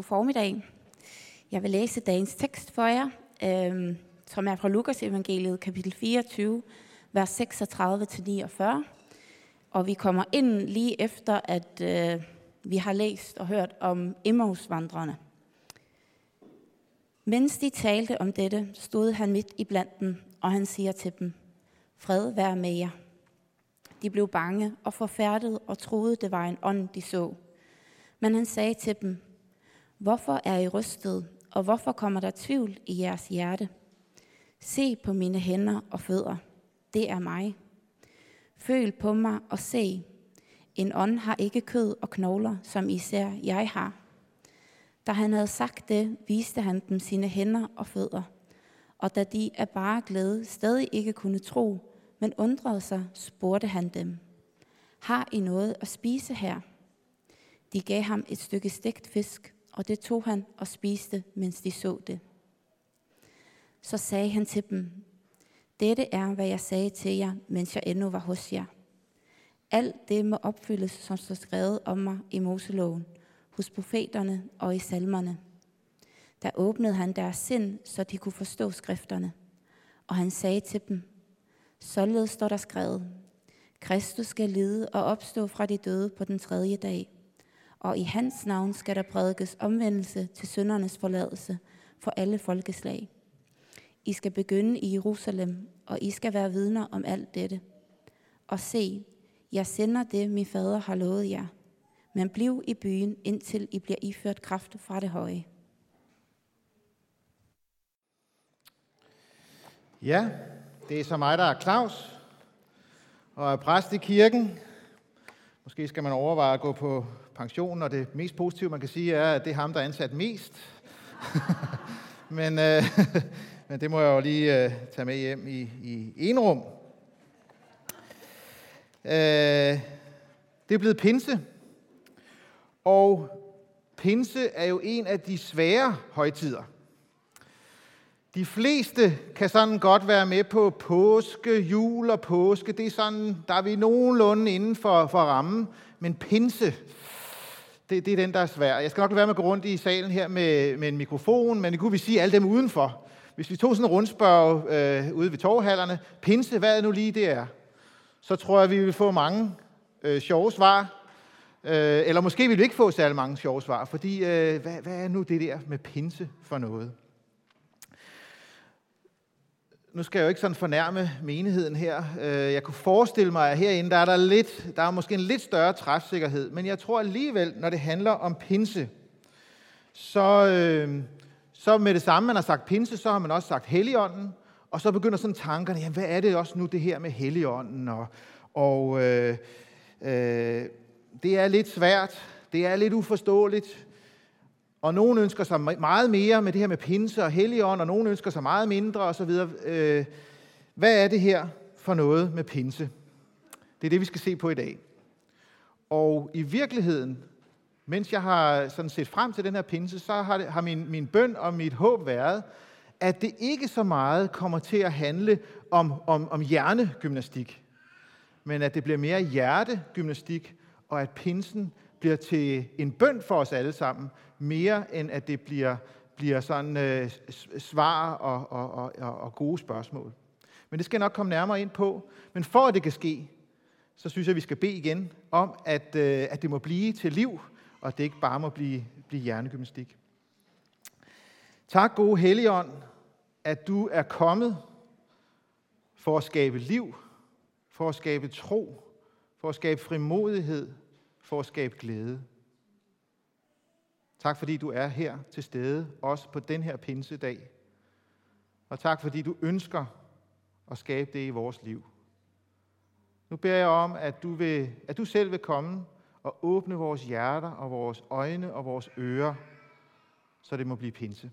God formiddag. Jeg vil læse dagens tekst for jer, øh, som er fra Lukas evangeliet, kapitel 24, vers 36-49. Og vi kommer ind lige efter, at øh, vi har læst og hørt om Emmausvandrene. Mens de talte om dette, stod han midt i blandt dem, og han siger til dem, Fred være med jer. De blev bange og forfærdet og troede, det var en ånd, de så. Men han sagde til dem, Hvorfor er I rystet, og hvorfor kommer der tvivl i jeres hjerte? Se på mine hænder og fødder. Det er mig. Føl på mig og se. En ånd har ikke kød og knogler, som især jeg har. Da han havde sagt det, viste han dem sine hænder og fødder. Og da de af bare glæde stadig ikke kunne tro, men undrede sig, spurgte han dem, Har I noget at spise her? De gav ham et stykke stegt fisk, og det tog han og spiste, mens de så det. Så sagde han til dem, Dette er, hvad jeg sagde til jer, mens jeg endnu var hos jer. Alt det må opfyldes, som står skrevet om mig i Moseloven, hos profeterne og i salmerne. Der åbnede han deres sind, så de kunne forstå skrifterne. Og han sagde til dem, Således står der skrevet, Kristus skal lide og opstå fra de døde på den tredje dag, og i hans navn skal der prædikes omvendelse til syndernes forladelse for alle folkeslag. I skal begynde i Jerusalem, og I skal være vidner om alt dette. Og se, jeg sender det, min fader har lovet jer. Men bliv i byen, indtil I bliver iført kraft fra det høje. Ja, det er så mig, der er Claus, og er præst i kirken. Måske skal man overveje at gå på pension, og det mest positive, man kan sige, er, at det er ham, der er ansat mest. men, øh, men det må jeg jo lige øh, tage med hjem i, i enrum. Øh, det er blevet pinse, og pinse er jo en af de svære højtider. De fleste kan sådan godt være med på påske, jul og påske. Det er sådan, der er vi nogenlunde inden for, for rammen. Men pinse, det, det er den, der er svær. Jeg skal nok være med at gå rundt i salen her med, med en mikrofon, men det kunne vi sige alle dem udenfor. Hvis vi tog sådan en rundspørg øh, ude ved torvhallerne, pinse, hvad er nu lige det er? Så tror jeg, vi vil få mange øh, sjove svar. Øh, eller måske vil vi ikke få særlig mange sjove svar, fordi øh, hvad, hvad er nu det der med pinse for noget? Nu skal jeg jo ikke sådan fornærme menigheden her. Øh, jeg kunne forestille mig, at herinde der er der, lidt, der er måske en lidt større træfsikkerhed, men jeg tror alligevel, når det handler om pinse, så, øh, så med det samme, man har sagt pinse, så har man også sagt helligånden, og så begynder sådan tankerne, jamen hvad er det også nu det her med helligånden, og, og øh, øh, det er lidt svært, det er lidt uforståeligt, og nogen ønsker sig meget mere med det her med pinse og helligånd, og nogen ønsker sig meget mindre osv. Øh, hvad er det her for noget med pinse? Det er det, vi skal se på i dag. Og i virkeligheden, mens jeg har sådan set frem til den her pinse, så har, det, har min, min bøn og mit håb været, at det ikke så meget kommer til at handle om, om, om hjernegymnastik, men at det bliver mere hjertegymnastik, og at pinsen bliver til en bøn for os alle sammen, mere end at det bliver, bliver sådan øh, svar og, og, og, og gode spørgsmål. Men det skal jeg nok komme nærmere ind på. Men for at det kan ske, så synes jeg, at vi skal bede igen om, at, øh, at det må blive til liv, og at det ikke bare må blive, blive hjernegymnastik. Tak, gode Helligånd, at du er kommet for at skabe liv, for at skabe tro, for at skabe frimodighed, for at skabe glæde. Tak fordi du er her til stede, også på den her pinsedag. Og tak fordi du ønsker at skabe det i vores liv. Nu beder jeg om, at du, vil, at du selv vil komme og åbne vores hjerter og vores øjne og vores ører, så det må blive pinse.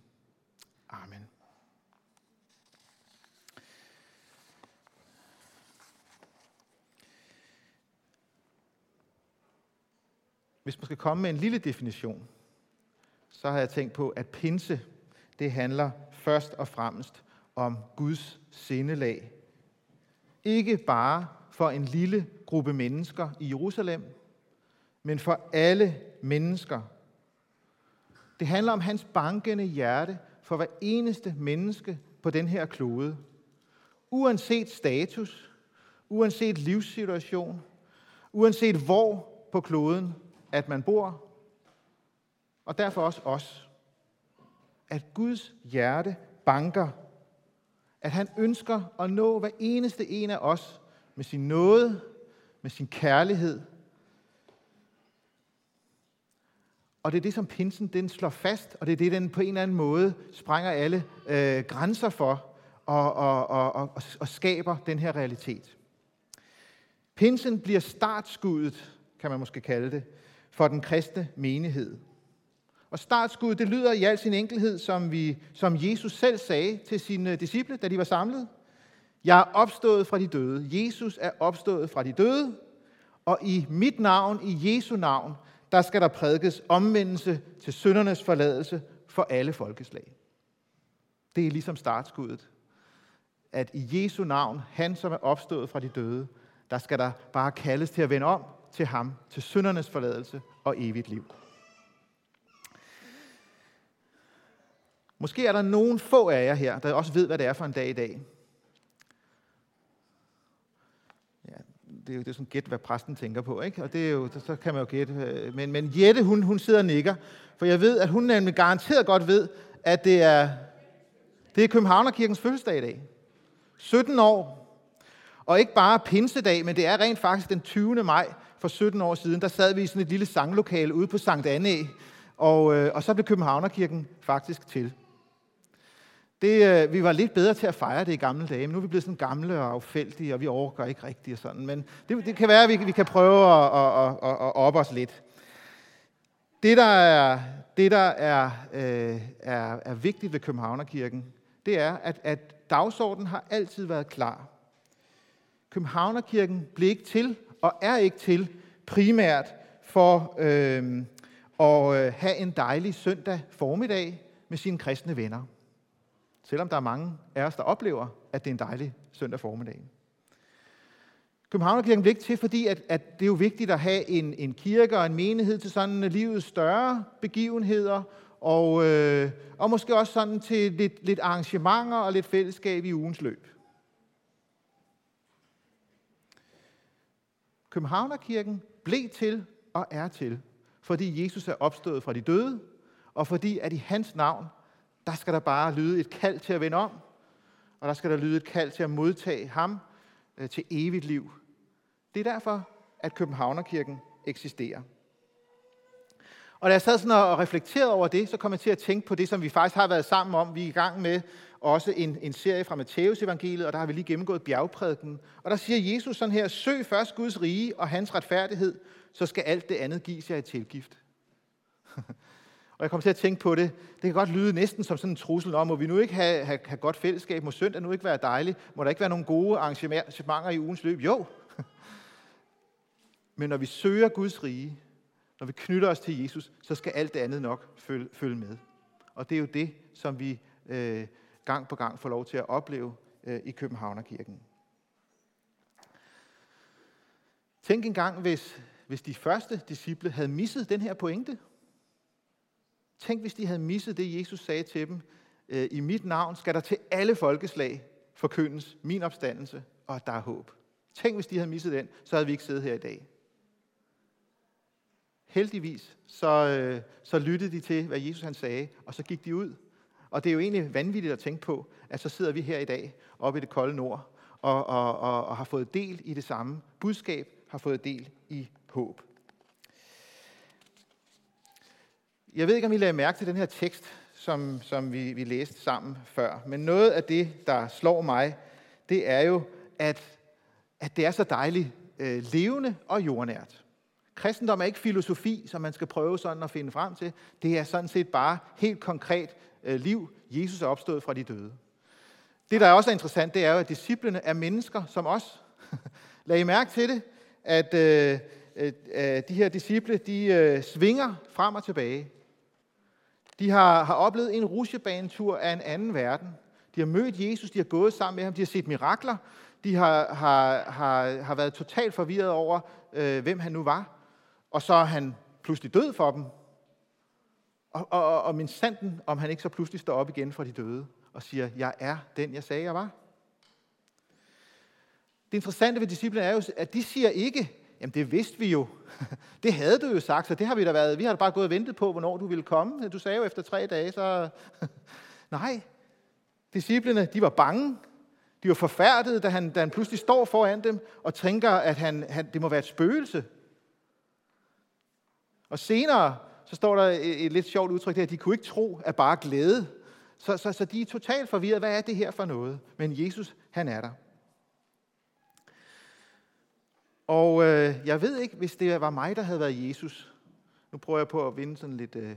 Amen. Hvis man skal komme med en lille definition, så har jeg tænkt på, at pinse, det handler først og fremmest om Guds sindelag. Ikke bare for en lille gruppe mennesker i Jerusalem, men for alle mennesker. Det handler om hans bankende hjerte for hver eneste menneske på den her klode. Uanset status, uanset livssituation, uanset hvor på kloden, at man bor, og derfor også os. At Guds hjerte banker. At han ønsker at nå hver eneste en af os med sin nåde, med sin kærlighed. Og det er det, som pinsen den slår fast, og det er det, den på en eller anden måde sprænger alle øh, grænser for og, og, og, og, og skaber den her realitet. Pinsen bliver startskuddet, kan man måske kalde det, for den kristne menighed. Og startskuddet, det lyder i al sin enkelhed, som, vi, som Jesus selv sagde til sine disciple, da de var samlet. Jeg er opstået fra de døde. Jesus er opstået fra de døde. Og i mit navn, i Jesu navn, der skal der prædikes omvendelse til syndernes forladelse for alle folkeslag. Det er ligesom startskuddet. At i Jesu navn, han som er opstået fra de døde, der skal der bare kaldes til at vende om til ham, til syndernes forladelse og evigt liv. Måske er der nogen få af jer her, der også ved, hvad det er for en dag i dag. Ja, det er jo det er sådan gæt, hvad præsten tænker på, ikke? Og det er jo, så kan man jo gætte. Øh, men, men Jette, hun, hun sidder og nikker, for jeg ved, at hun nemlig garanteret godt ved, at det er, det er Københavnerkirkens fødselsdag i dag. 17 år. Og ikke bare pinsedag, men det er rent faktisk den 20. maj for 17 år siden. Der sad vi i sådan et lille sanglokale ude på Sankt Anne, og, øh, og så blev Københavnerkirken faktisk til. Det, øh, vi var lidt bedre til at fejre det i gamle dage, men nu er vi blevet sådan gamle og affældige, og vi overgår ikke rigtigt og sådan. Men det, det kan være, at vi, vi kan prøve at, at, at, at op os lidt. Det, der er, det, der er, øh, er, er vigtigt ved Københavnerkirken, det er, at, at dagsordenen har altid været klar. Københavnerkirken blev ikke til, og er ikke til, primært for øhm, øh, at have en dejlig søndag formiddag med sine kristne venner. Selvom der er mange af os, der oplever, at det er en dejlig søndag formiddag. Københavnerkirken blev ikke til, fordi at, at det er jo vigtigt at have en, en kirke og en menighed til sådan livets større begivenheder, og, øh, og måske også sådan til lidt, lidt arrangementer og lidt fællesskab i ugens løb. Københavnerkirken blev til og er til, fordi Jesus er opstået fra de døde, og fordi at i hans navn der skal der bare lyde et kald til at vende om, og der skal der lyde et kald til at modtage ham øh, til evigt liv. Det er derfor, at Københavnerkirken eksisterer. Og da jeg sad sådan og reflekterede over det, så kom jeg til at tænke på det, som vi faktisk har været sammen om. Vi er i gang med også en, en serie fra Matteus evangeliet, og der har vi lige gennemgået bjergprædiken. Og der siger Jesus sådan her, søg først Guds rige og hans retfærdighed, så skal alt det andet gives jer i tilgift. Og jeg kom til at tænke på det. Det kan godt lyde næsten som sådan en trussel om, må vi nu ikke have, have, have godt fællesskab? Må søndag nu ikke være dejligt? Må der ikke være nogle gode arrangementer i ugens løb? Jo. Men når vi søger Guds rige, når vi knytter os til Jesus, så skal alt det andet nok følge, følge med. Og det er jo det, som vi øh, gang på gang får lov til at opleve øh, i Københavnerkirken. Tænk engang, hvis, hvis de første disciple havde misset den her pointe. Tænk, hvis de havde misset det, Jesus sagde til dem. Øh, I mit navn skal der til alle folkeslag forkyndes min opstandelse, og at der er håb. Tænk, hvis de havde misset den, så havde vi ikke siddet her i dag. Heldigvis så, øh, så lyttede de til, hvad Jesus han sagde, og så gik de ud. Og det er jo egentlig vanvittigt at tænke på, at så sidder vi her i dag, oppe i det kolde nord, og, og, og, og har fået del i det samme budskab, har fået del i håb. Jeg ved ikke, om I lagde mærke til den her tekst, som, som vi, vi læste sammen før. Men noget af det, der slår mig, det er jo, at, at det er så dejligt øh, levende og jordnært. Kristendom er ikke filosofi, som man skal prøve sådan at finde frem til. Det er sådan set bare helt konkret øh, liv. Jesus er opstået fra de døde. Det, der også er interessant, det er jo, at disciplene er mennesker som os. Lad I mærke til det, at øh, øh, øh, de her disciple, de øh, svinger frem og tilbage. De har, har oplevet en rusjebanetur af en anden verden. De har mødt Jesus, de har gået sammen med ham, de har set mirakler. De har, har, har, har været totalt forvirret over, øh, hvem han nu var. Og så er han pludselig død for dem. Og, og, og min sanden, om han ikke så pludselig står op igen fra de døde og siger, jeg er den, jeg sagde, jeg var. Det interessante ved disciplene er jo, at de siger ikke, jamen det vidste vi jo. Det havde du jo sagt, så det har vi da været. Vi har da bare gået og ventet på, hvornår du ville komme. Du sagde jo efter tre dage, så... Nej, disciplene, de var bange. De var forfærdede, da han, da han pludselig står foran dem og tænker, at han, han, det må være et spøgelse. Og senere, så står der et, et lidt sjovt udtryk der, at de kunne ikke tro, at bare glæde. Så, så, så de er totalt forvirret. Hvad er det her for noget? Men Jesus, han er der. Og øh, jeg ved ikke, hvis det var mig, der havde været Jesus. Nu prøver jeg på at vinde sådan lidt... Øh,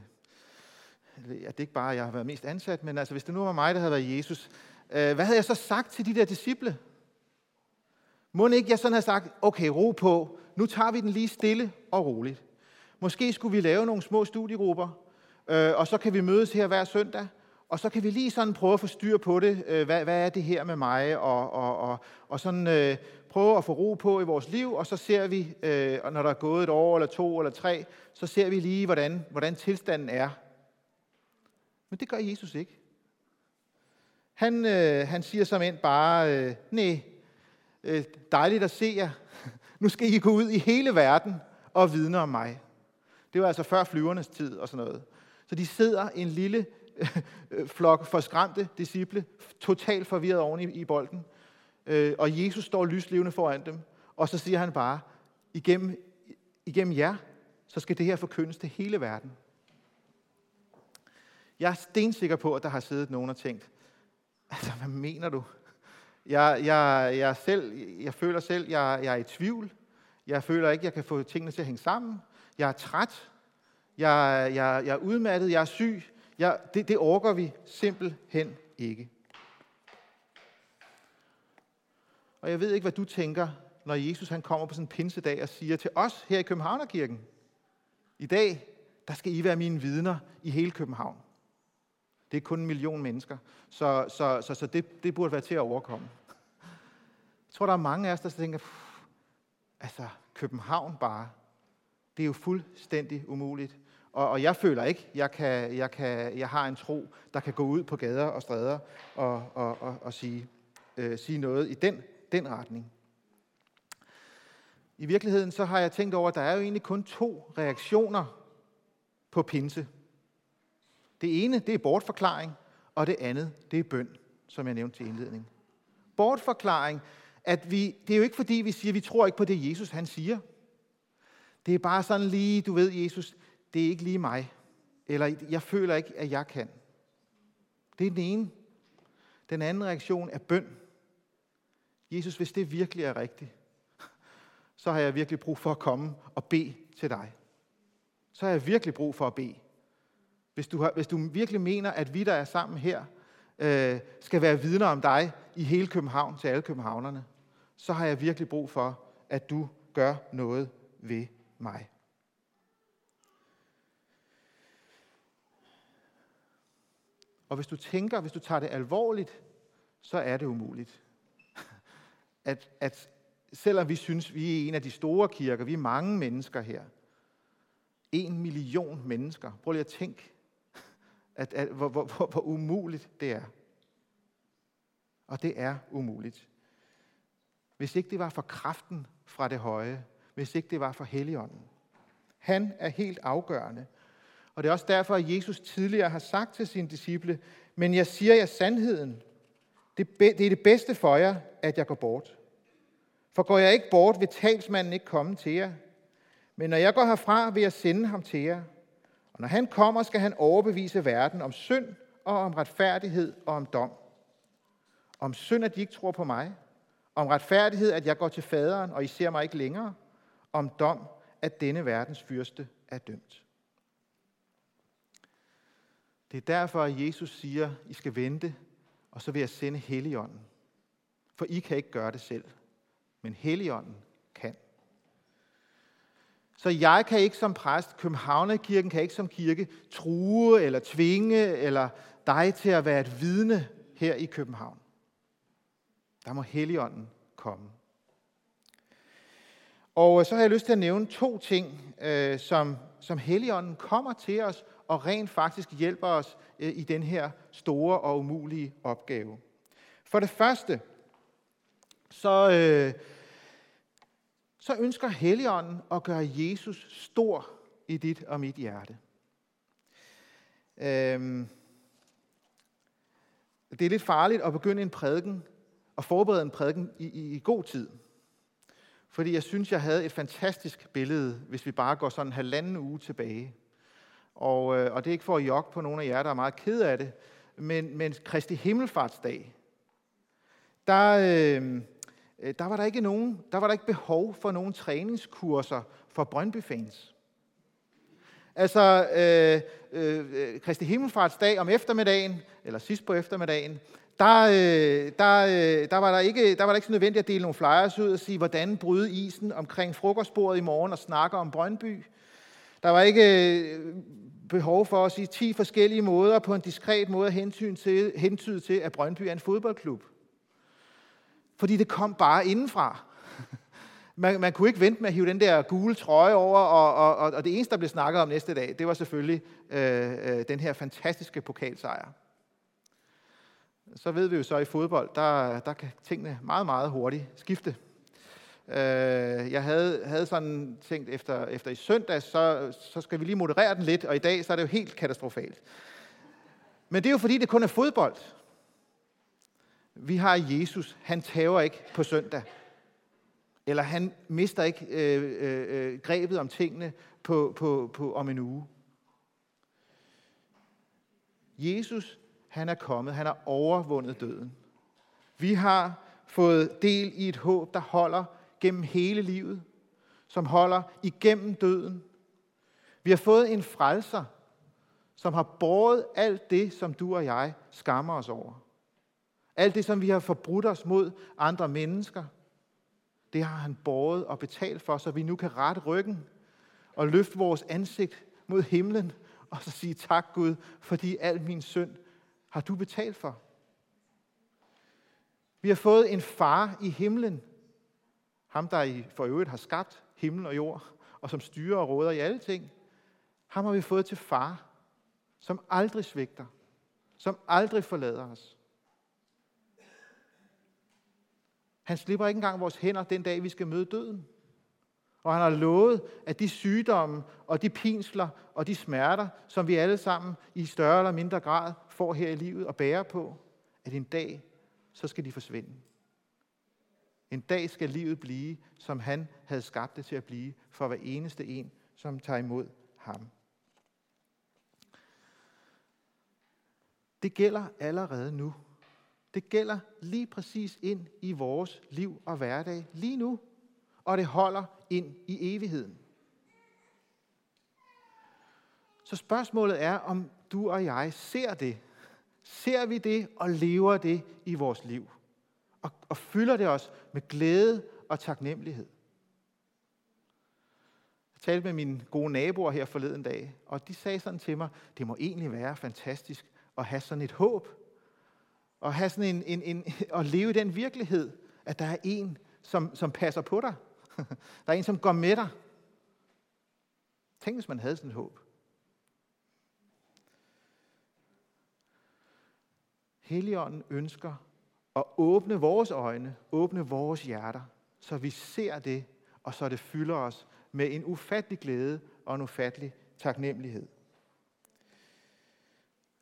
ja, det er ikke bare, at jeg har været mest ansat, men altså, hvis det nu var mig, der havde været Jesus, øh, hvad havde jeg så sagt til de der disciple? Må ikke jeg sådan have sagt, okay, ro på, nu tager vi den lige stille og roligt. Måske skulle vi lave nogle små studiegrupper, øh, og så kan vi mødes her hver søndag, og så kan vi lige sådan prøve at få styr på det. Øh, hvad, hvad er det her med mig? Og, og, og, og sådan øh, prøve at få ro på i vores liv, og så ser vi, øh, når der er gået et år eller to eller tre, så ser vi lige, hvordan, hvordan tilstanden er. Men det gør Jesus ikke. Han, øh, han siger som end bare, øh, nej, øh, dejligt at se jer. Nu skal I gå ud i hele verden og vidne om mig. Det var altså før flyvernes tid og sådan noget. Så de sidder en lille øh, flok forskræmte disciple, totalt forvirret oven i, i bolden. Øh, og Jesus står lyslevende foran dem, og så siger han bare, igennem, igennem jer, så skal det her forkyndes til hele verden. Jeg er stensikker på, at der har siddet nogen og tænkt, altså, hvad mener du? Jeg, jeg, jeg, selv, jeg føler selv, jeg, jeg er i tvivl. Jeg føler ikke, jeg kan få tingene til at hænge sammen. Jeg er træt. Jeg, jeg, jeg er udmattet. Jeg er syg. Jeg, det, det orker vi simpelthen ikke. Og jeg ved ikke, hvad du tænker, når Jesus han kommer på sådan en pinsedag og siger til os her i Københavnerkirken, i dag, der skal I være mine vidner i hele København. Det er kun en million mennesker, så, så, så, så det, det burde være til at overkomme. Jeg tror, der er mange af os, der tænker, altså København bare, det er jo fuldstændig umuligt. Og, og jeg føler ikke, jeg kan, jeg kan, jeg har en tro, der kan gå ud på gader og stræder og, og, og, og sige, øh, sige noget i den den retning. I virkeligheden så har jeg tænkt over, at der er jo egentlig kun to reaktioner på pinse. Det ene, det er bortforklaring, og det andet, det er bøn, som jeg nævnte til indledning. Bortforklaring, at vi, det er jo ikke fordi, vi siger, at vi tror ikke på det, Jesus han siger. Det er bare sådan lige, du ved, Jesus, det er ikke lige mig. Eller jeg føler ikke, at jeg kan. Det er den ene. Den anden reaktion er bøn. Jesus, hvis det virkelig er rigtigt, så har jeg virkelig brug for at komme og bede til dig. Så har jeg virkelig brug for at bede. Hvis du, har, hvis du virkelig mener, at vi, der er sammen her, øh, skal være vidner om dig i hele København til alle københavnerne, så har jeg virkelig brug for, at du gør noget ved mig. Og hvis du tænker, hvis du tager det alvorligt, så er det umuligt at, at selvom vi synes, vi er en af de store kirker, vi er mange mennesker her, en million mennesker, prøv lige at tænke, at, at, hvor, hvor, hvor, hvor umuligt det er. Og det er umuligt. Hvis ikke det var for kraften fra det høje, hvis ikke det var for Helligånden. Han er helt afgørende. Og det er også derfor, at Jesus tidligere har sagt til sine disciple, men jeg siger jer sandheden. Det, det er det bedste for jer, at jeg går bort. For går jeg ikke bort, vil talsmanden ikke komme til jer. Men når jeg går herfra, vil jeg sende ham til jer. Og når han kommer, skal han overbevise verden om synd og om retfærdighed og om dom. Om synd, at de ikke tror på mig. Om retfærdighed, at jeg går til faderen, og I ser mig ikke længere. Om dom, at denne verdens fyrste er dømt. Det er derfor, at Jesus siger, I skal vente, og så vil jeg sende Helligånden. For I kan ikke gøre det selv men Helligånden kan. Så jeg kan ikke som præst, Københavnerkirken kan ikke som kirke true eller tvinge eller dig til at være et vidne her i København. Der må Helligånden komme. Og øh, så har jeg lyst til at nævne to ting, øh, som, som Helligånden kommer til os og rent faktisk hjælper os øh, i den her store og umulige opgave. For det første, så, øh, så ønsker Helligånden at gøre Jesus stor i dit og mit hjerte. Øh, det er lidt farligt at begynde en prædiken og forberede en prædiken i, i, i god tid. Fordi jeg synes, jeg havde et fantastisk billede, hvis vi bare går sådan en halvanden uge tilbage. Og, øh, og det er ikke for at jokke på nogen af jer, der er meget ked af det, men, men Kristi Himmelfartsdag, der, øh, øh der var der ikke nogen, der var der ikke behov for nogen træningskurser for Brøndby-fans. Altså, øh, øh, øh, Kristi Himmelfartsdag om eftermiddagen, eller sidst på eftermiddagen, der, øh, der, øh, der, var der, ikke, der var der ikke så nødvendigt at dele nogle flyers ud og sige, hvordan bryde isen omkring frokostbordet i morgen og snakke om Brøndby. Der var ikke øh, behov for at sige 10 forskellige måder på en diskret måde at hensyn til, hentyde til, at Brøndby er en fodboldklub. Fordi det kom bare indenfra. Man, man kunne ikke vente med at hive den der gule trøje over, og, og, og, og det eneste, der blev snakket om næste dag, det var selvfølgelig øh, øh, den her fantastiske pokalsejr. Så ved vi jo så i fodbold, der, der kan tingene meget, meget hurtigt skifte. Øh, jeg havde, havde sådan tænkt, efter, efter i søndag, så, så skal vi lige moderere den lidt, og i dag så er det jo helt katastrofalt. Men det er jo fordi, det kun er fodbold. Vi har Jesus, han tager ikke på søndag. Eller han mister ikke øh, øh, øh, grebet om tingene på, på, på, om en uge. Jesus, han er kommet. Han har overvundet døden. Vi har fået del i et håb, der holder gennem hele livet, som holder igennem døden. Vi har fået en frelser, som har båret alt det, som du og jeg skammer os over. Alt det, som vi har forbrudt os mod andre mennesker, det har han båret og betalt for, så vi nu kan rette ryggen og løfte vores ansigt mod himlen og så sige tak Gud, fordi al min synd har du betalt for. Vi har fået en far i himlen, ham, der i for øvrigt har skabt himmel og jord, og som styrer og råder i alle ting. Ham har vi fået til far, som aldrig svigter, som aldrig forlader os. Han slipper ikke engang vores hænder den dag, vi skal møde døden. Og han har lovet, at de sygdomme og de pinsler og de smerter, som vi alle sammen i større eller mindre grad får her i livet og bærer på, at en dag, så skal de forsvinde. En dag skal livet blive, som han havde skabt det til at blive, for hver eneste en, som tager imod ham. Det gælder allerede nu. Det gælder lige præcis ind i vores liv og hverdag lige nu, og det holder ind i evigheden. Så spørgsmålet er, om du og jeg ser det. Ser vi det og lever det i vores liv? og, og fylder det os med glæde og taknemmelighed. Jeg talte med mine gode naboer her forleden dag, og de sagde sådan til mig, det må egentlig være fantastisk at have sådan et håb, og have sådan en, en, en, at leve i den virkelighed, at der er en, som, som passer på dig. Der er en, som går med dig. Tænk, hvis man havde sådan et håb. Helligånden ønsker at åbne vores øjne, åbne vores hjerter, så vi ser det, og så det fylder os med en ufattelig glæde og en ufattelig taknemmelighed.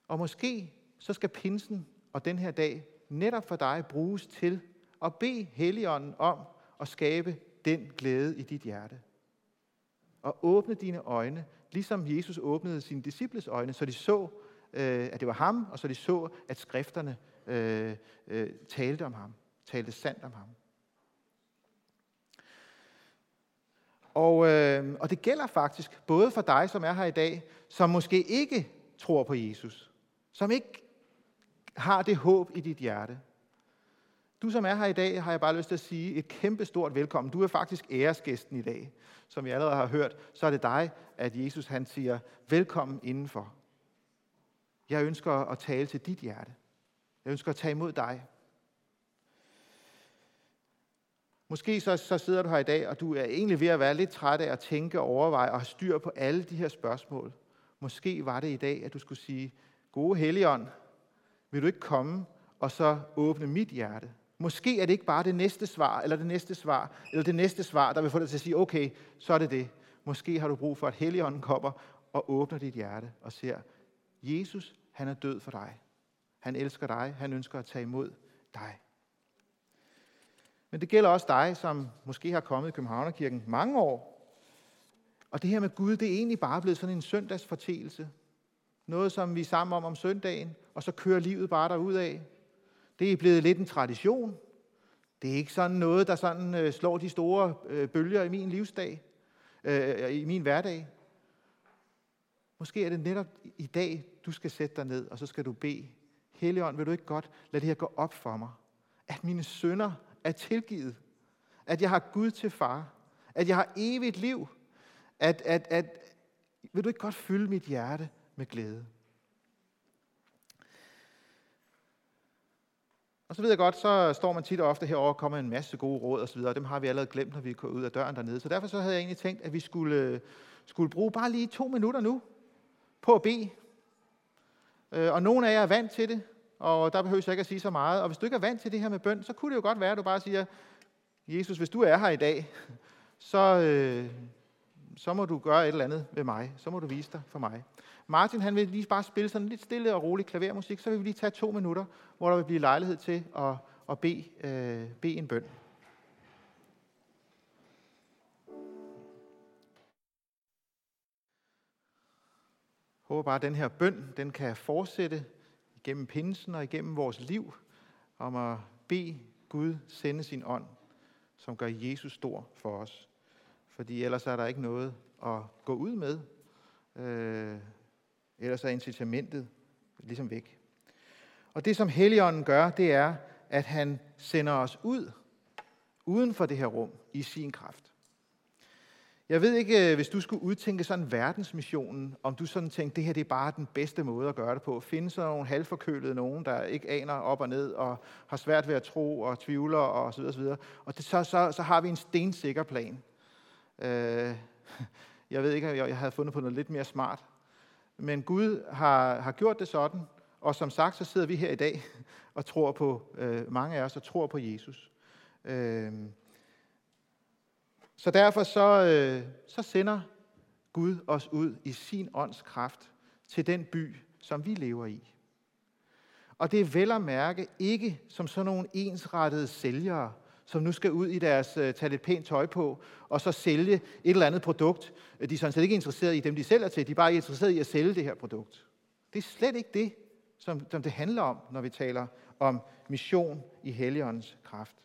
Og måske så skal pinsen og den her dag netop for dig bruges til at bede Helligånden om at skabe den glæde i dit hjerte. Og åbne dine øjne, ligesom Jesus åbnede sine disciples øjne, så de så, øh, at det var ham, og så de så, at skrifterne øh, øh, talte om ham, talte sandt om ham. Og, øh, og det gælder faktisk både for dig, som er her i dag, som måske ikke tror på Jesus, som ikke har det håb i dit hjerte. Du, som er her i dag, har jeg bare lyst til at sige et kæmpe stort velkommen. Du er faktisk æresgæsten i dag. Som vi allerede har hørt, så er det dig, at Jesus han siger, velkommen indenfor. Jeg ønsker at tale til dit hjerte. Jeg ønsker at tage imod dig. Måske så, så sidder du her i dag, og du er egentlig ved at være lidt træt af at tænke og overveje og have styr på alle de her spørgsmål. Måske var det i dag, at du skulle sige, gode Helligånd, vil du ikke komme og så åbne mit hjerte? Måske er det ikke bare det næste svar, eller det næste svar, eller det næste svar, der vil få dig til at sige, okay, så er det det. Måske har du brug for, at Helligånden kommer og åbner dit hjerte og siger, Jesus, han er død for dig. Han elsker dig. Han ønsker at tage imod dig. Men det gælder også dig, som måske har kommet i Københavnerkirken mange år. Og det her med Gud, det er egentlig bare blevet sådan en søndagsfortælelse. Noget, som vi er sammen om om søndagen, og så kører livet bare derud af. Det er blevet lidt en tradition. Det er ikke sådan noget, der sådan øh, slår de store øh, bølger i min livsdag, øh, i min hverdag. Måske er det netop i dag, du skal sætte dig ned, og så skal du bede. Helligånd, vil du ikke godt lade det her gå op for mig? At mine sønder er tilgivet. At jeg har Gud til far. At jeg har evigt liv. At, at, at, vil du ikke godt fylde mit hjerte med glæde? Og så ved jeg godt, så står man tit og ofte herover og kommer en masse gode råd osv., og dem har vi allerede glemt, når vi går ud af døren dernede. Så derfor så havde jeg egentlig tænkt, at vi skulle, skulle bruge bare lige to minutter nu på at bede. Øh, og nogle af jer er vant til det, og der behøver jeg ikke at sige så meget. Og hvis du ikke er vant til det her med bøn, så kunne det jo godt være, at du bare siger, Jesus, hvis du er her i dag, så, øh, så må du gøre et eller andet ved mig. Så må du vise dig for mig. Martin han vil lige bare spille sådan lidt stille og rolig klavermusik, så vil vi lige tage to minutter, hvor der vil blive lejlighed til at, at bede, øh, bede en bøn. Håber bare, at den her bøn den kan fortsætte igennem pinsen og igennem vores liv om at bede Gud sende sin ånd, som gør Jesus stor for os. Fordi ellers er der ikke noget at gå ud med. Øh, ellers er incitamentet ligesom væk. Og det, som Helligånden gør, det er, at han sender os ud, uden for det her rum, i sin kraft. Jeg ved ikke, øh, hvis du skulle udtænke sådan verdensmissionen, om du sådan tænkte, det her det er bare den bedste måde at gøre det på. Finde sådan nogle halvforkølede nogen, der ikke aner op og ned, og har svært ved at tro og tvivler og så videre, så videre. Og det, så, så, så har vi en stensikker plan. Øh, jeg ved ikke, jeg, jeg havde fundet på noget lidt mere smart. Men Gud har, har gjort det sådan, og som sagt, så sidder vi her i dag og tror på, øh, mange af os, og tror på Jesus. Øh, så derfor så, øh, så sender Gud os ud i sin ånds kraft til den by, som vi lever i. Og det er vel at mærke ikke som sådan nogle ensrettede sælgere, som nu skal ud i deres, øh, tage lidt pænt tøj på, og så sælge et eller andet produkt. De er sådan set ikke interesseret i dem, de sælger til, de er bare interesseret i at sælge det her produkt. Det er slet ikke det, som, som det handler om, når vi taler om mission i Helligåndens kraft.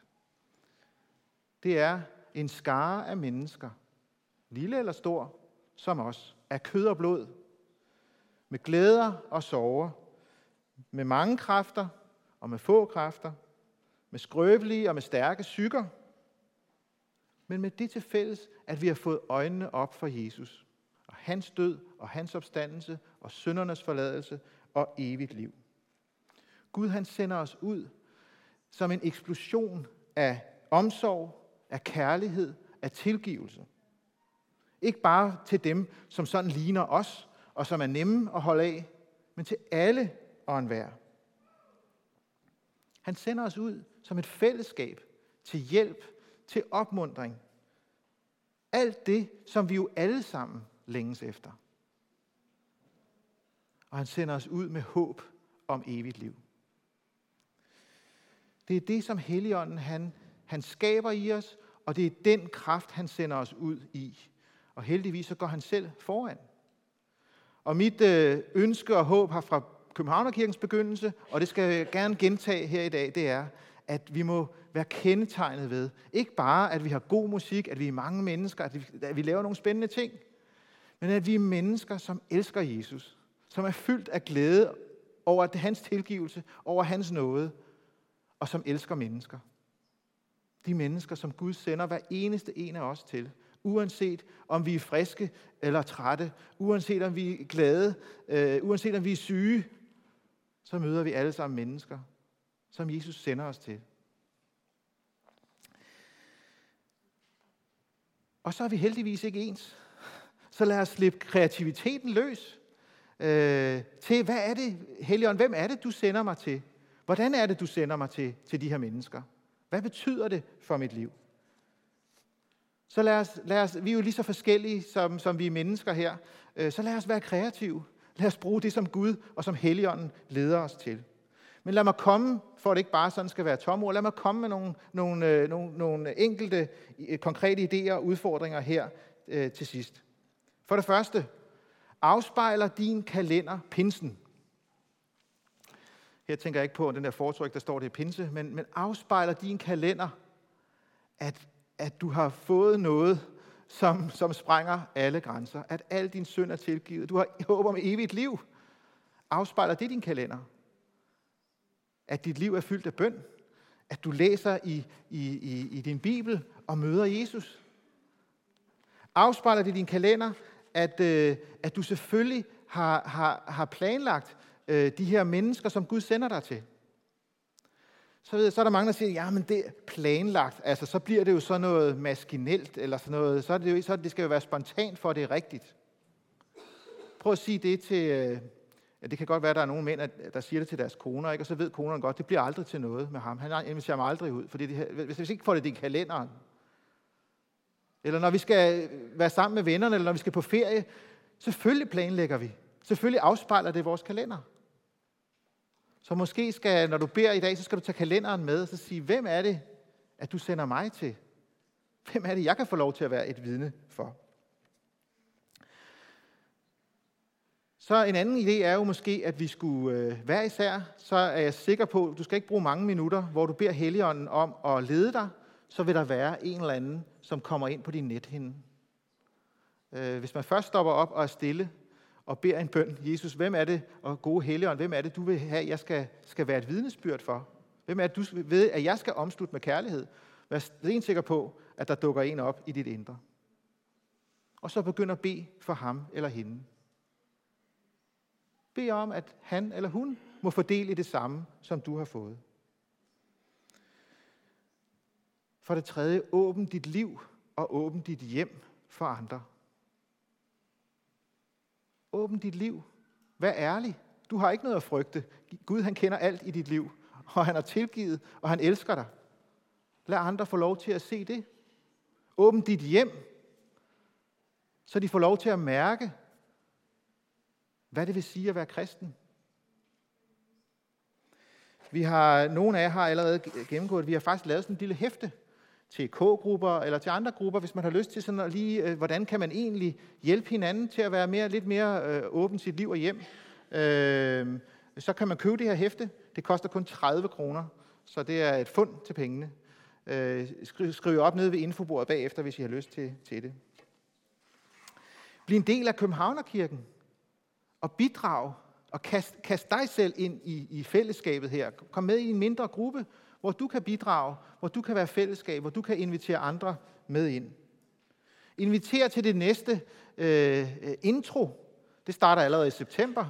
Det er en skare af mennesker, lille eller stor, som os, af kød og blod, med glæder og sorger, med mange kræfter og med få kræfter, med skrøbelige og med stærke sykker, men med det til fælles, at vi har fået øjnene op for Jesus, og hans død og hans opstandelse og syndernes forladelse og evigt liv. Gud han sender os ud som en eksplosion af omsorg, af kærlighed, af tilgivelse. Ikke bare til dem, som sådan ligner os, og som er nemme at holde af, men til alle og enhver. Han sender os ud som et fællesskab til hjælp, til opmundring. Alt det, som vi jo alle sammen længes efter. Og han sender os ud med håb om evigt liv. Det er det, som Helligånden han, han skaber i os, og det er den kraft, han sender os ud i. Og heldigvis så går han selv foran. Og mit øh, ønske og håb har fra Københavnerkirkens begyndelse, og det skal jeg gerne gentage her i dag, det er, at vi må være kendetegnet ved, ikke bare at vi har god musik, at vi er mange mennesker, at vi, at vi laver nogle spændende ting, men at vi er mennesker, som elsker Jesus, som er fyldt af glæde over hans tilgivelse, over hans nåde, og som elsker mennesker de mennesker, som Gud sender hver eneste en af os til. Uanset om vi er friske eller trætte, uanset om vi er glade, øh, uanset om vi er syge, så møder vi alle sammen mennesker, som Jesus sender os til. Og så er vi heldigvis ikke ens. Så lad os slippe kreativiteten løs øh, til, hvad er det, Helion, hvem er det, du sender mig til? Hvordan er det, du sender mig til, til de her mennesker? Hvad betyder det for mit liv? Så lad os, lad os, vi er jo lige så forskellige, som, som vi er mennesker her, øh, så lad os være kreative. Lad os bruge det, som Gud og som Helligånden leder os til. Men lad mig komme, for at det ikke bare sådan skal være tomme ord, lad mig komme med nogle, nogle, øh, nogle, nogle enkelte øh, konkrete idéer og udfordringer her øh, til sidst. For det første, afspejler din kalender pinsen? Her tænker jeg ikke på den der fortryk, der står det i pinse, men, men afspejler din kalender, at, at du har fået noget, som, som sprænger alle grænser. At al din synd er tilgivet. Du har håb om evigt liv. Afspejler det din kalender? At dit liv er fyldt af bøn? At du læser i, i, i, i din bibel og møder Jesus? Afspejler det din kalender, at, øh, at du selvfølgelig har, har, har planlagt øh, de her mennesker, som Gud sender dig til? så, ved jeg, så er der mange, der siger, ja, men det er planlagt. Altså, så bliver det jo sådan noget maskinelt, eller sådan noget. Så, er det, jo, så det skal jo være spontant, for at det er rigtigt. Prøv at sige det til... Øh, ja, det kan godt være, at der er nogle mænd, der siger det til deres koner, ikke? og så ved konerne godt, det bliver aldrig til noget med ham. Han inviterer mig aldrig ud, fordi det, hvis vi ikke får det i kalenderen, eller når vi skal øh, være sammen med vennerne, eller når vi skal på ferie, selvfølgelig planlægger vi. Selvfølgelig afspejler det vores kalender. Så måske skal, når du beder i dag, så skal du tage kalenderen med og så sige, hvem er det, at du sender mig til? Hvem er det, jeg kan få lov til at være et vidne for? Så en anden idé er jo måske, at vi skulle øh, være især, så er jeg sikker på, at du skal ikke bruge mange minutter, hvor du beder Helligånden om at lede dig, så vil der være en eller anden, som kommer ind på din nethinde. Øh, hvis man først stopper op og er stille, og beder en bøn. Jesus, hvem er det, og gode helligånd, hvem er det, du vil have, jeg skal, skal være et vidnesbyrd for? Hvem er det, du ved, at jeg skal omslutte med kærlighed? Vær sikker på, at der dukker en op i dit indre. Og så begynd at bede for ham eller hende. Bed om, at han eller hun må fordele i det samme, som du har fået. For det tredje, åbn dit liv og åbn dit hjem for andre. Åbn dit liv. Vær ærlig. Du har ikke noget at frygte. Gud han kender alt i dit liv, og han har tilgivet, og han elsker dig. Lad andre få lov til at se det. Åbn dit hjem, så de får lov til at mærke, hvad det vil sige at være kristen. Vi har, nogle af jer har allerede gennemgået, vi har faktisk lavet sådan en lille hæfte, til K-grupper eller til andre grupper, hvis man har lyst til sådan at lige, øh, hvordan kan man egentlig hjælpe hinanden til at være mere, lidt mere øh, åben sit liv og hjem. Øh, så kan man købe det her hæfte. Det koster kun 30 kroner, så det er et fund til pengene. Øh, skriv, skriv op nede ved infobordet bagefter, hvis I har lyst til, til det. Bliv en del af Københavnerkirken og bidrag og kast, kast dig selv ind i, i fællesskabet her. Kom med i en mindre gruppe, hvor du kan bidrage, hvor du kan være fællesskab, hvor du kan invitere andre med ind. Inviter til det næste øh, intro. Det starter allerede i september.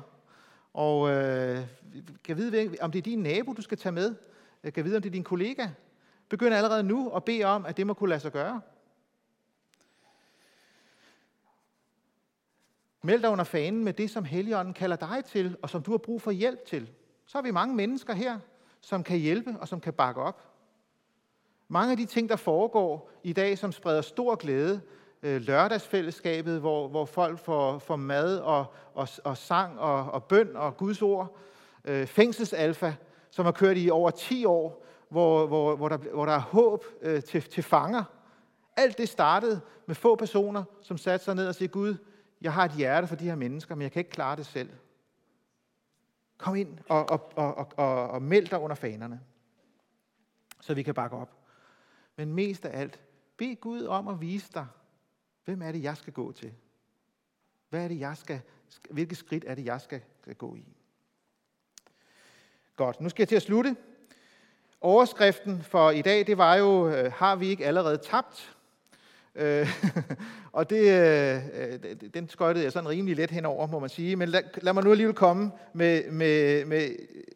Og øh, kan vide, om det er din nabo, du skal tage med. Øh, kan vide, om det er din kollega. Begynd allerede nu at bede om, at det må kunne lade sig gøre. Meld dig under fanen med det, som Helligånden kalder dig til, og som du har brug for hjælp til. Så er vi mange mennesker her, som kan hjælpe og som kan bakke op. Mange af de ting, der foregår i dag, som spreder stor glæde, øh, lørdagsfællesskabet, hvor, hvor folk får, får mad og, og, og sang og, og bøn og Guds ord, øh, fængselsalfa, som har kørt i over 10 år, hvor, hvor, hvor, der, hvor der er håb øh, til, til fanger. Alt det startede med få personer, som satte sig ned og sagde, Gud, jeg har et hjerte for de her mennesker, men jeg kan ikke klare det selv. Kom ind og, og, og, og, og meld dig under fanerne, så vi kan bakke op. Men mest af alt, bed Gud om at vise dig, hvem er det, jeg skal gå til? Hvad er det, jeg skal, hvilke skridt er det, jeg skal, gå i? Godt, nu skal jeg til at slutte. Overskriften for i dag, det var jo, øh, har vi ikke allerede tabt? Øh, og det, øh, øh, den skøjtede jeg sådan rimelig let henover, må man sige. Men lad, lad mig nu alligevel komme med, med, med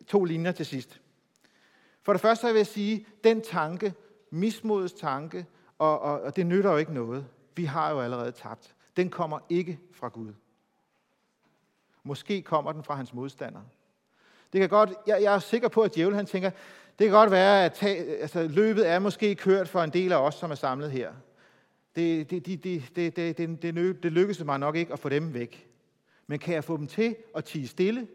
to linjer til sidst. For det første vil jeg sige, den tanke, mismodets tanke, og, og, og det nytter jo ikke noget. Vi har jo allerede tabt. Den kommer ikke fra Gud. Måske kommer den fra hans modstander. Det kan godt, jeg, jeg er sikker på, at djævlen han tænker, det kan godt være, at tage, altså, løbet er måske kørt for en del af os, som er samlet her. Det, det, det, det, det, det, det, det, det lykkedes mig nok ikke at få dem væk. Men kan jeg få dem til at tige stille?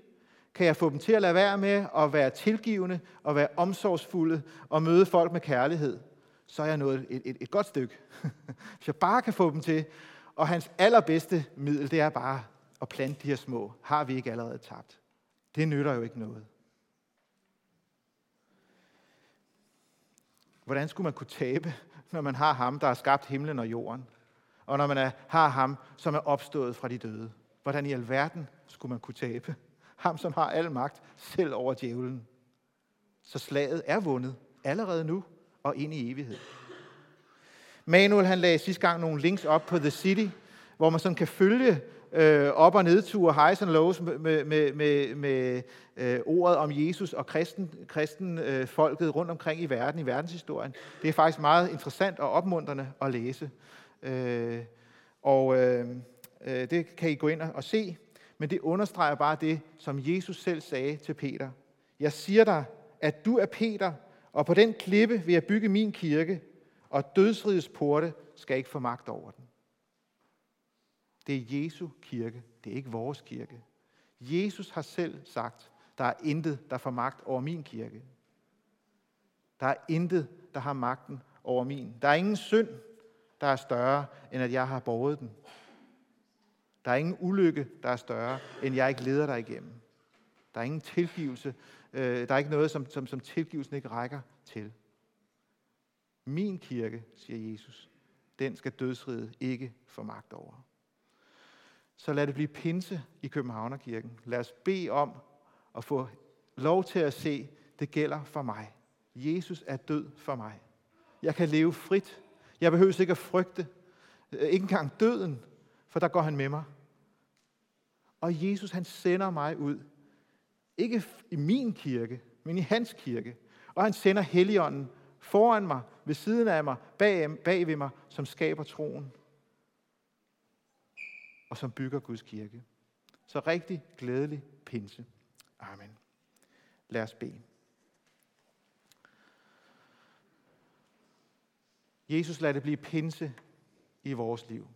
Kan jeg få dem til at lade være med at være tilgivende og være omsorgsfulde og møde folk med kærlighed? Så er jeg nået et, et, et godt stykke. Hvis jeg bare kan få dem til. Og hans allerbedste middel, det er bare at plante de her små. Har vi ikke allerede tabt? Det nytter jo ikke noget. Hvordan skulle man kunne tabe, når man har ham, der har skabt himlen og jorden? Og når man er, har ham, som er opstået fra de døde? Hvordan i alverden skulle man kunne tabe? Ham, som har al magt, selv over djævlen. Så slaget er vundet allerede nu og ind i evighed. Manuel han lagde sidste gang nogle links op på The City, hvor man sådan kan følge øh, op- og nedture, highs and lows med, med, med, med øh, ordet om Jesus og kristen, kristen øh, folket rundt omkring i verden, i verdenshistorien. Det er faktisk meget interessant og opmuntrende at læse. Øh, og øh, øh, det kan I gå ind og se, men det understreger bare det, som Jesus selv sagde til Peter. Jeg siger dig, at du er Peter, og på den klippe vil jeg bygge min kirke, og dødsrigets porte skal ikke få magt over den. Det er Jesu kirke, det er ikke vores kirke. Jesus har selv sagt, der er intet, der får magt over min kirke. Der er intet, der har magten over min. Der er ingen synd, der er større, end at jeg har båret den. Der er ingen ulykke, der er større, end jeg ikke leder dig igennem. Der er ingen tilgivelse. Øh, der er ikke noget, som, som, som tilgivelsen ikke rækker til. Min kirke, siger Jesus, den skal dødsriget ikke få magt over så lad det blive pinse i Københavnerkirken. Lad os bede om at få lov til at se, det gælder for mig. Jesus er død for mig. Jeg kan leve frit. Jeg behøver ikke at frygte. Øh, ikke engang døden, for der går han med mig. Og Jesus han sender mig ud. Ikke i min kirke, men i hans kirke. Og han sender Helligånden foran mig, ved siden af mig, bag, bag ved mig, som skaber troen og som bygger Guds kirke. Så rigtig glædelig pinse. Amen. Lad os bede. Jesus, lad det blive pinse i vores liv.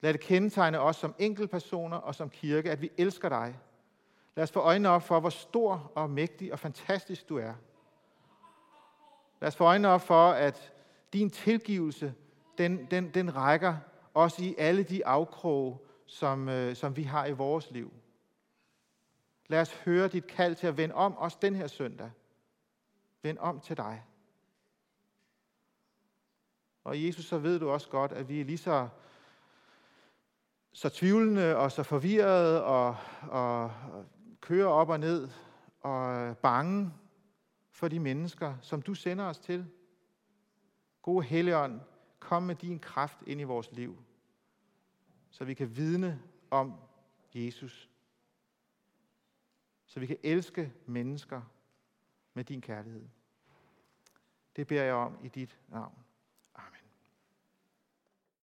Lad det kendetegne os som enkeltpersoner og som kirke, at vi elsker dig. Lad os få øjnene op for, hvor stor og mægtig og fantastisk du er. Lad os få øjnene op for, at din tilgivelse, den, den, den rækker også i alle de afkroge, som, øh, som vi har i vores liv. Lad os høre dit kald til at vende om, også den her søndag. Vend om til dig. Og Jesus, så ved du også godt, at vi er lige så, så tvivlende og så forvirrede og, og, og kører op og ned og bange for de mennesker, som du sender os til. Gode Helligånd, kom med din kraft ind i vores liv, så vi kan vidne om Jesus. Så vi kan elske mennesker med din kærlighed. Det beder jeg om i dit navn.